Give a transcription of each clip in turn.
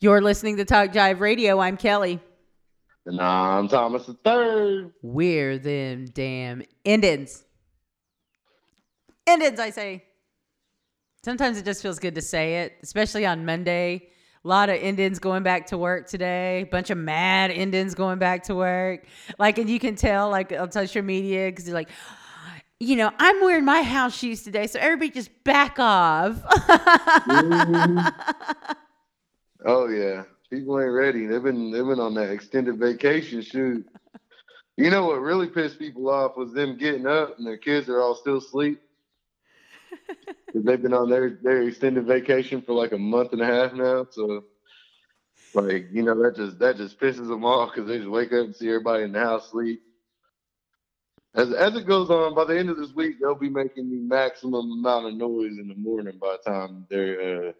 You're listening to Talk Jive Radio. I'm Kelly. And I'm Thomas the Third. We're them damn Indians. Indians, I say. Sometimes it just feels good to say it, especially on Monday. A lot of Indians going back to work today. A bunch of mad Indians going back to work. Like, and you can tell, like, on social media, because you're like, you know, I'm wearing my house shoes today, so everybody just back off. Mm-hmm. Oh yeah, people ain't ready. They've been they've been on that extended vacation shoot. You know what really pissed people off was them getting up and their kids are all still asleep. they've been on their their extended vacation for like a month and a half now. So, like you know that just that just pisses them off because they just wake up and see everybody in the house sleep. As as it goes on, by the end of this week, they'll be making the maximum amount of noise in the morning by the time they're uh,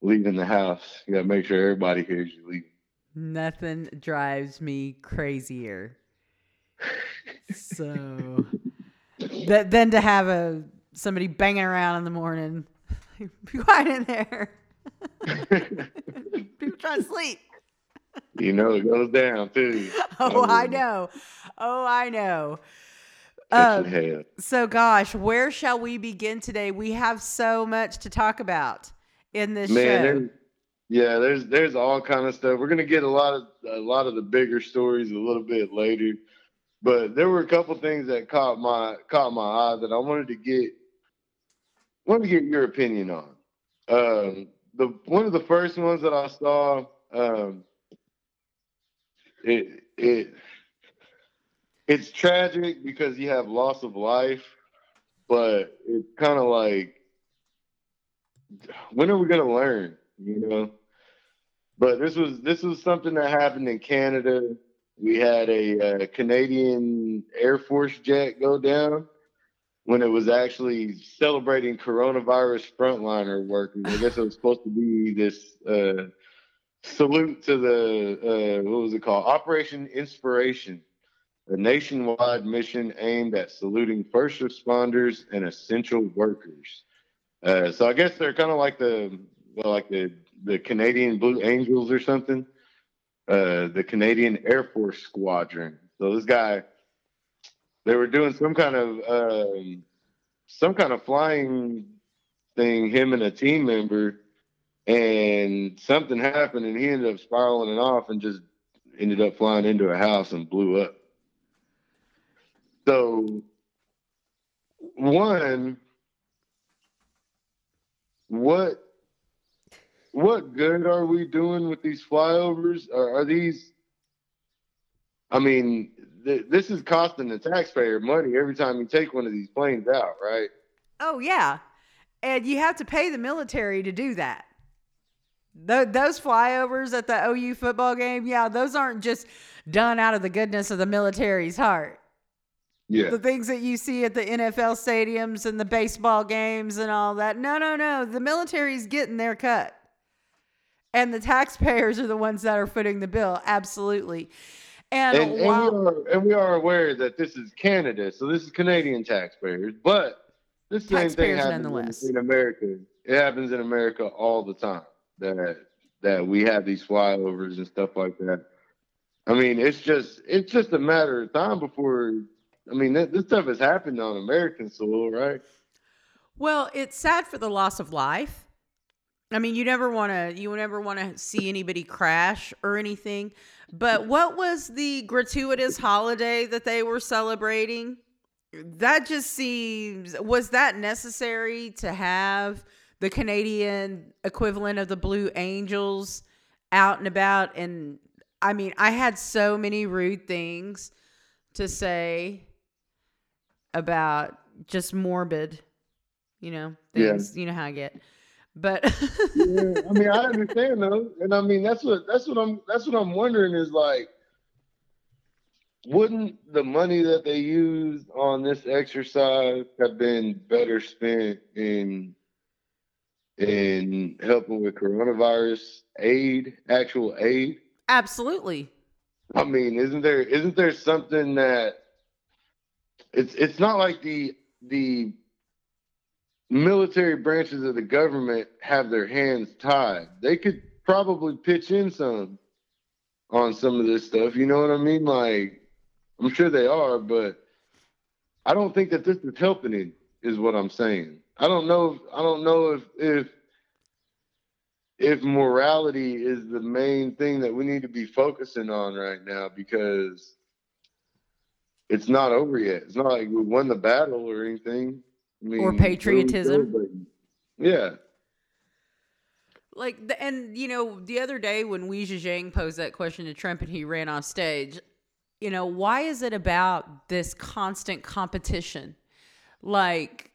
leaving the house. You gotta make sure everybody hears you leaving. Nothing drives me crazier. so that then to have a somebody banging around in the morning, be quiet in there. People trying to sleep. You know it goes down too. Oh, I know. Oh, I know. Um, so, gosh, where shall we begin today? We have so much to talk about in this Man, show. Yeah, there's there's all kind of stuff. We're gonna get a lot of a lot of the bigger stories a little bit later, but there were a couple things that caught my caught my eye that I wanted to get wanted to get your opinion on. Um, the one of the first ones that I saw, um, it it it's tragic because you have loss of life, but it's kind of like when are we going to learn? You know. But this was this was something that happened in Canada. We had a, a Canadian Air Force jet go down when it was actually celebrating coronavirus frontliner workers. I guess it was supposed to be this uh, salute to the uh, what was it called? Operation Inspiration, a nationwide mission aimed at saluting first responders and essential workers. Uh, so I guess they're kind of like the well, like the the Canadian Blue Angels or something. Uh, the Canadian Air Force Squadron. So this guy, they were doing some kind of um, some kind of flying thing. Him and a team member, and something happened, and he ended up spiraling it off and just ended up flying into a house and blew up. So one what what good are we doing with these flyovers? Are, are these? I mean, th- this is costing the taxpayer money every time you take one of these planes out, right? Oh yeah, and you have to pay the military to do that. Th- those flyovers at the OU football game, yeah, those aren't just done out of the goodness of the military's heart. Yeah. The things that you see at the NFL stadiums and the baseball games and all that. No, no, no. The military's getting their cut. And the taxpayers are the ones that are footing the bill. Absolutely. And, and, while, and, we are, and we are aware that this is Canada, so this is Canadian taxpayers, but the same thing happens in, in America. It happens in America all the time that that we have these flyovers and stuff like that. I mean, it's just it's just a matter of time before I mean, this stuff has happened on American soil, right? Well, it's sad for the loss of life. I mean, you never want to you never want to see anybody crash or anything. But what was the gratuitous holiday that they were celebrating? That just seems was that necessary to have the Canadian equivalent of the Blue Angels out and about and I mean, I had so many rude things to say about just morbid, you know, things. Yeah. You know how I get. But yeah, I mean, I understand though, and I mean that's what that's what I'm that's what I'm wondering is like, wouldn't the money that they used on this exercise have been better spent in in helping with coronavirus aid, actual aid? Absolutely. I mean, isn't there isn't there something that it's it's not like the the military branches of the government have their hands tied. They could probably pitch in some on some of this stuff. You know what I mean? Like, I'm sure they are, but I don't think that this is helping it. Is what I'm saying. I don't know. If, I don't know if if if morality is the main thing that we need to be focusing on right now because it's not over yet. It's not like we won the battle or anything. I mean, Or patriotism. really Yeah. Like, the, and you know, the other day when Weijia Jiang posed that question to Trump and he ran off stage, you know, why is it about this constant competition? Like,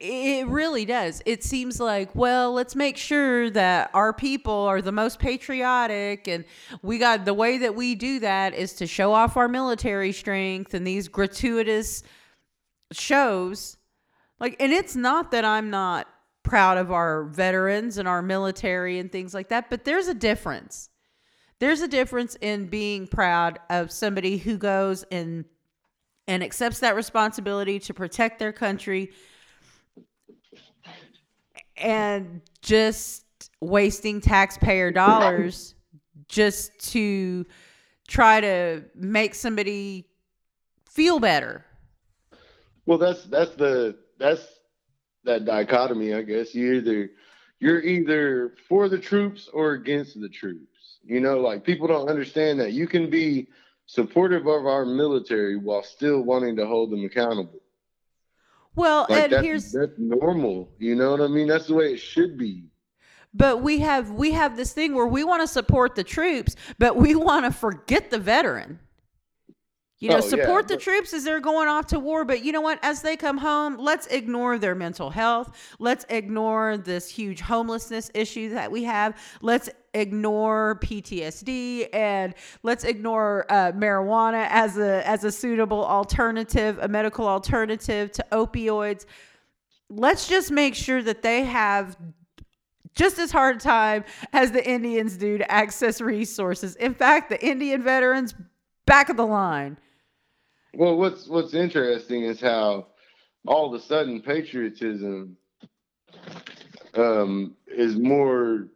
it- really does. It seems like, well, let's make sure that our people are the most patriotic, and we got the way that we do that is to show off our military strength and these gratuitous shows. Like, and it's not that I'm not proud of our veterans and our military and things like that, but there's a difference. There's a difference in being proud of somebody who goes and and accepts that responsibility to protect their country and just wasting taxpayer dollars just to try to make somebody feel better. Well, that's that's the that's that dichotomy, I guess. You either you're either for the troops or against the troops. You know, like people don't understand that you can be supportive of our military while still wanting to hold them accountable. Well, Like and that's, here's that's normal. You know what I mean? That's the way it should be. but we have we have this thing where we want to support the troops, but we want to forget the veteran. You know, Oh, yeah, support the troops as they're going off to war, but you know what? As they come home, let's ignore their mental health. Let's ignore this huge homelessness issue that we have. Let's ignore PTSD and let's ignore uh, marijuana as a as a suitable alternative, a medical alternative to opioids. Let's just make sure that they have just as hard a time as the Indians do to access resources. In fact, the Indian veterans back of the line. Well, what's what's interesting is how all of a sudden patriotism um, is more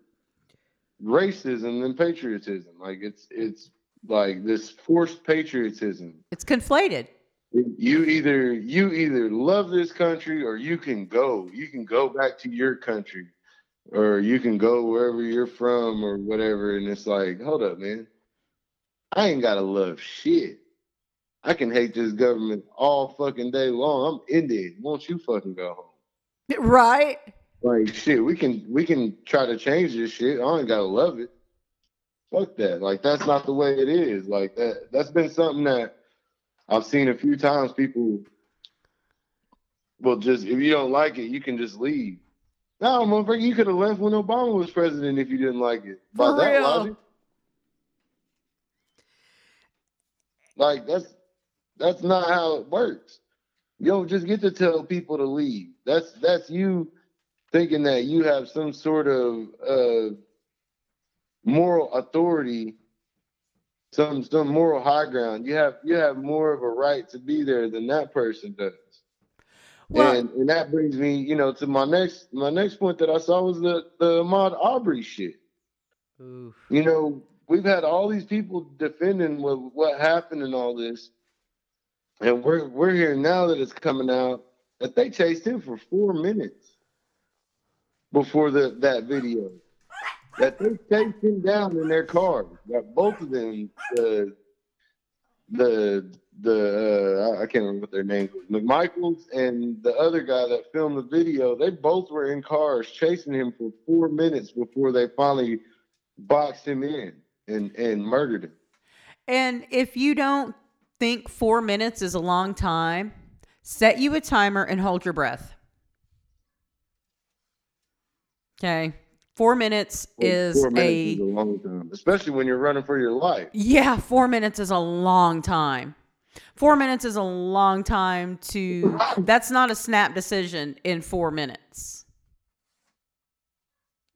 racism than patriotism. Like it's it's like this forced patriotism. It's conflated. You either you either love this country or you can go. You can go back to your country, or you can go wherever you're from or whatever. And it's like, hold up, man. I ain't gotta love shit. I can hate this government all fucking day long. I'm Indian. Won't you fucking go home? Right? Like shit, we can we can try to change this shit. I ain't gotta love it. Fuck that. Like that's not the way it is. Like that that's been something that I've seen a few times people will just if you don't like it, you can just leave. No, motherfucker, you could have left when Obama was president if you didn't like it. By For that real. logic. Like that's that's not how it works. You don't just get to tell people to leave. That's that's you thinking that you have some sort of uh, moral authority, some some moral high ground. You have you have more of a right to be there than that person does. Well- and and that brings me, you know, to my next my next point that I saw was the the Ahmaud Arbery shit. You know, we've had all these people defending what what happened and all this, and we're we're hearing now that it's coming out that they chased him for four minutes before the that video. That they chased him down in their car. That both of them, the the the uh, I can't remember what their names was, McMichaels and the other guy that filmed the video. They both were in cars chasing him for four minutes before they finally boxed him in and and murdered him. And if you don't think four minutes is a long time, set you a timer and hold your breath. Okay. Four minutes is four minutes a is a long time, especially when you're running for your life. Yeah, four minutes is a long time. Four minutes is a long time to. That's not a snap decision in four minutes.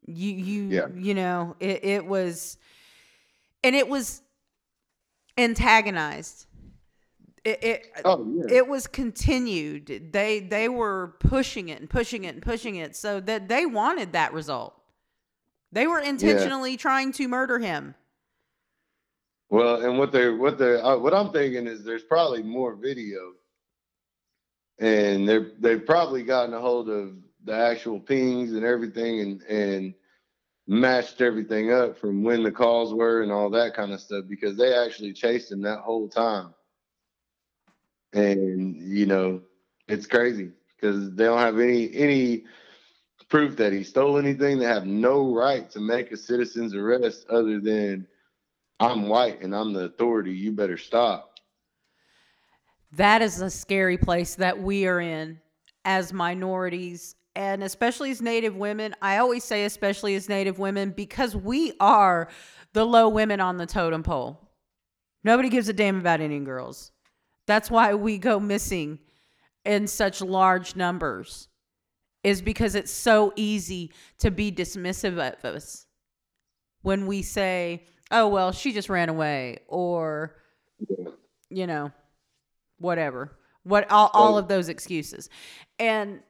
You you Yeah. you know it, it was, and it was antagonized. It, it Oh yeah. it was continued. They they were pushing it and pushing it and pushing it so that they wanted that result. They were intentionally yeah. trying to murder him. Well, and what they're what they're uh, what I'm thinking is there's probably more video, and they're they've probably gotten a hold of the actual pings and everything, and and matched everything up from when the calls were and all that kind of stuff because they actually chased him that whole time. And you know, it's crazy because they don't have any any proof that he stole anything. They have no right to make a citizen's arrest other than I'm white and I'm the authority. You better stop. That is a scary place that we are in as minorities and especially as Native women. I always say, especially as Native women, because we are the low women on the totem pole. Nobody gives a damn about Indian girls. That's why we go missing in such large numbers, is because it's so easy to be dismissive of us when we say, oh, well, she just ran away, or, you know, whatever. What all, all of those excuses. And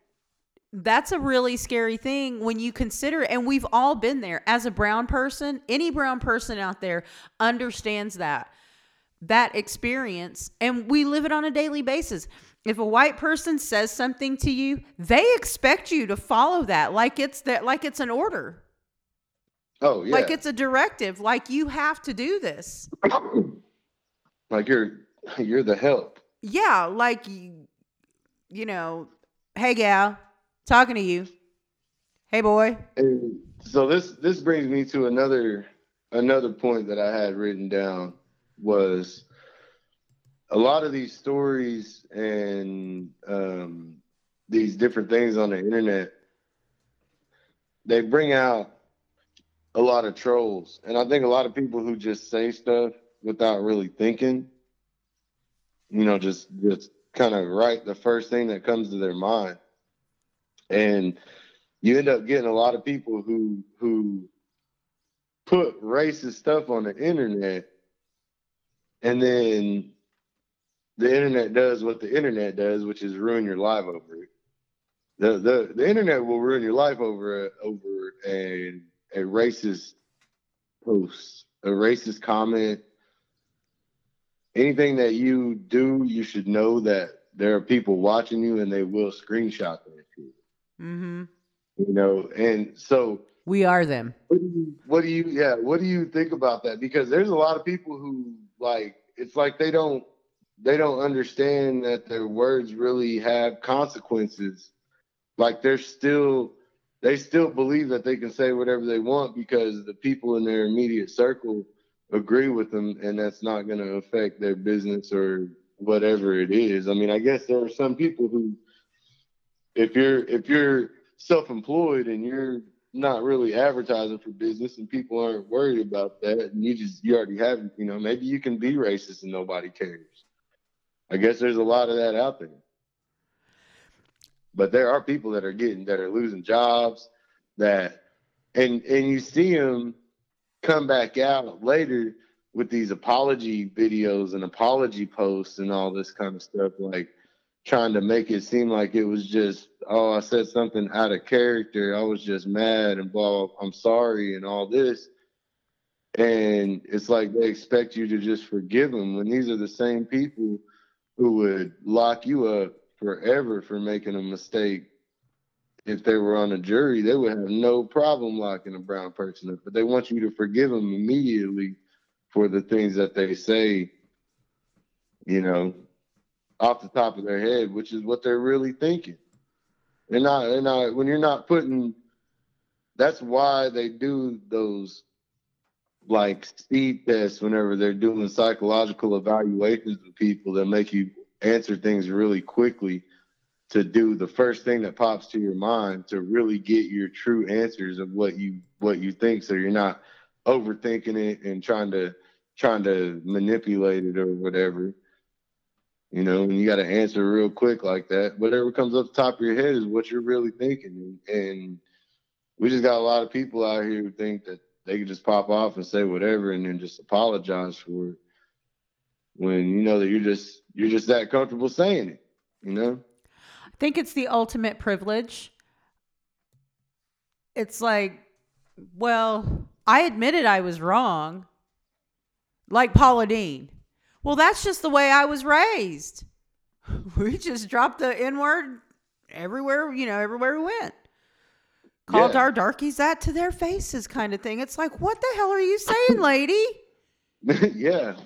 that's a really scary thing when you consider and we've all been there as a brown person any brown person out there understands that that experience and we live it on a daily basis. If a white person says something to you they expect you to follow that like it's that like it's an order. Oh yeah. Like it's a directive like you have to do this. Like you're you're the help. Yeah like you know hey gal Talking to you. Hey, boy. And so this this brings me to another another point that I had written down was a lot of these stories and um, these different things on the internet. They bring out a lot of trolls, and I think a lot of people who just say stuff without really thinking. You know, just just kind of write the first thing that comes to their mind and you end up getting a lot of people who who put racist stuff on the internet and then the internet does what the internet does which is ruin your life over it. The the, the internet will ruin your life over a, over a a racist post a racist comment. Anything that you do you should know that there are people watching you and they will screenshot that Mm-hmm. You know, and so we are them. What do, you, what do you, yeah, what do you think about that? Because there's a lot of people who like it's like they don't they don't understand that their words really have consequences. Like they're still they still believe that they can say whatever they want because the people in their immediate circle agree with them and that's not going to affect their business or whatever it is. I mean, I guess there are some people who if you're if you're self-employed and you're not really advertising for business and people aren't worried about that and you just you already have you know maybe you can be racist and nobody cares. I guess there's a lot of that out there. But there are people that are getting that are losing jobs that and and you see them come back out later with these apology videos and apology posts and all this kind of stuff like trying to make it seem like it was just, oh, I said something out of character. I was just mad and blah, blah, I'm sorry and all this. And it's like they expect you to just forgive them when these are the same people who would lock you up forever for making a mistake. If they were on a jury, they would have no problem locking a brown person up, but they want you to forgive them immediately for the things that they say, you know, off the top of their head, which is what they're really thinking. And not, and not when you're not putting. That's why they do those like speed tests whenever they're doing psychological evaluations of people that make you answer things really quickly to do the first thing that pops to your mind to really get your true answers of what you what you think so you're not overthinking it and trying to trying to manipulate it or whatever you know, and you got to answer real quick like that. Whatever comes up the top of your head is what you're really thinking. And we just got a lot of people out here who think that they can just pop off and say whatever and then just apologize for it. When you know that you're just you're just that comfortable saying it, you know? I think it's the ultimate privilege. It's like Well, I admitted I was wrong. Like Paula Deen. Well, that's just the way I was raised. We just dropped the N word everywhere, you know, everywhere we went. Called Yeah. our darkies that to their faces, kind of thing. It's like, what the hell are you saying, lady? yeah.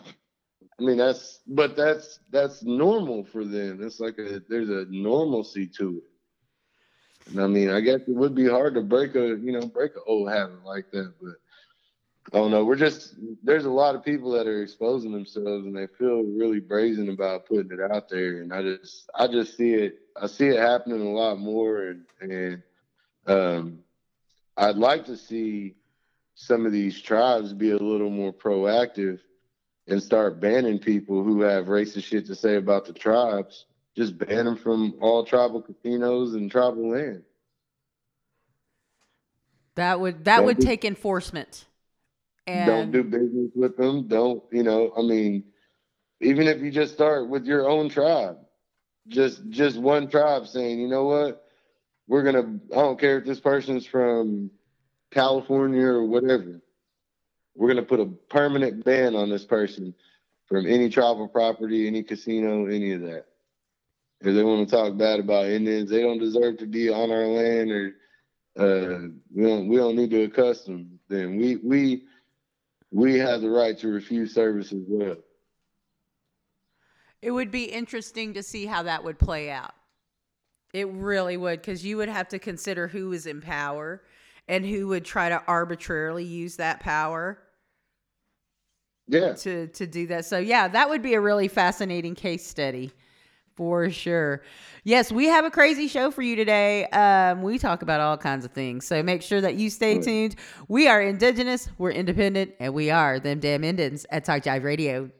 I mean that's but that's that's normal for them. It's like a there's a normalcy to it. And I mean, I guess it would be hard to break a you know break an old habit like that, but I don't know. We're just there's a lot of people that are exposing themselves and they feel really brazen about putting it out there, and I just I just see it I see it happening a lot more, and and um, I'd like to see some of these tribes be a little more proactive and start banning people who have racist shit to say about the tribes. Just ban them from all tribal casinos and tribal land. That would that Don't would do- take enforcement. And don't do business with them. Don't you know? I mean, even if you just start with your own tribe, just just one tribe saying, you know what, we're gonna. I don't care if this person's from California or whatever. We're gonna put a permanent ban on this person from any tribal property, any casino, any of that. If they want to talk bad about Indians, they don't deserve to be on our land, or uh, we don't we don't need to accustom them. We we we have the right to refuse service as well. It would be interesting to see how that would play out. It really would, because you would have to consider who is in power and who would try to arbitrarily use that power Yeah. to to do that. So yeah, that would be a really fascinating case study for sure. Yes, we have a crazy show for you today. Um, we talk about all kinds of things. So make sure that you stay tuned. We are indigenous, we're independent, and we are them damn Indians at Talk Jive Radio.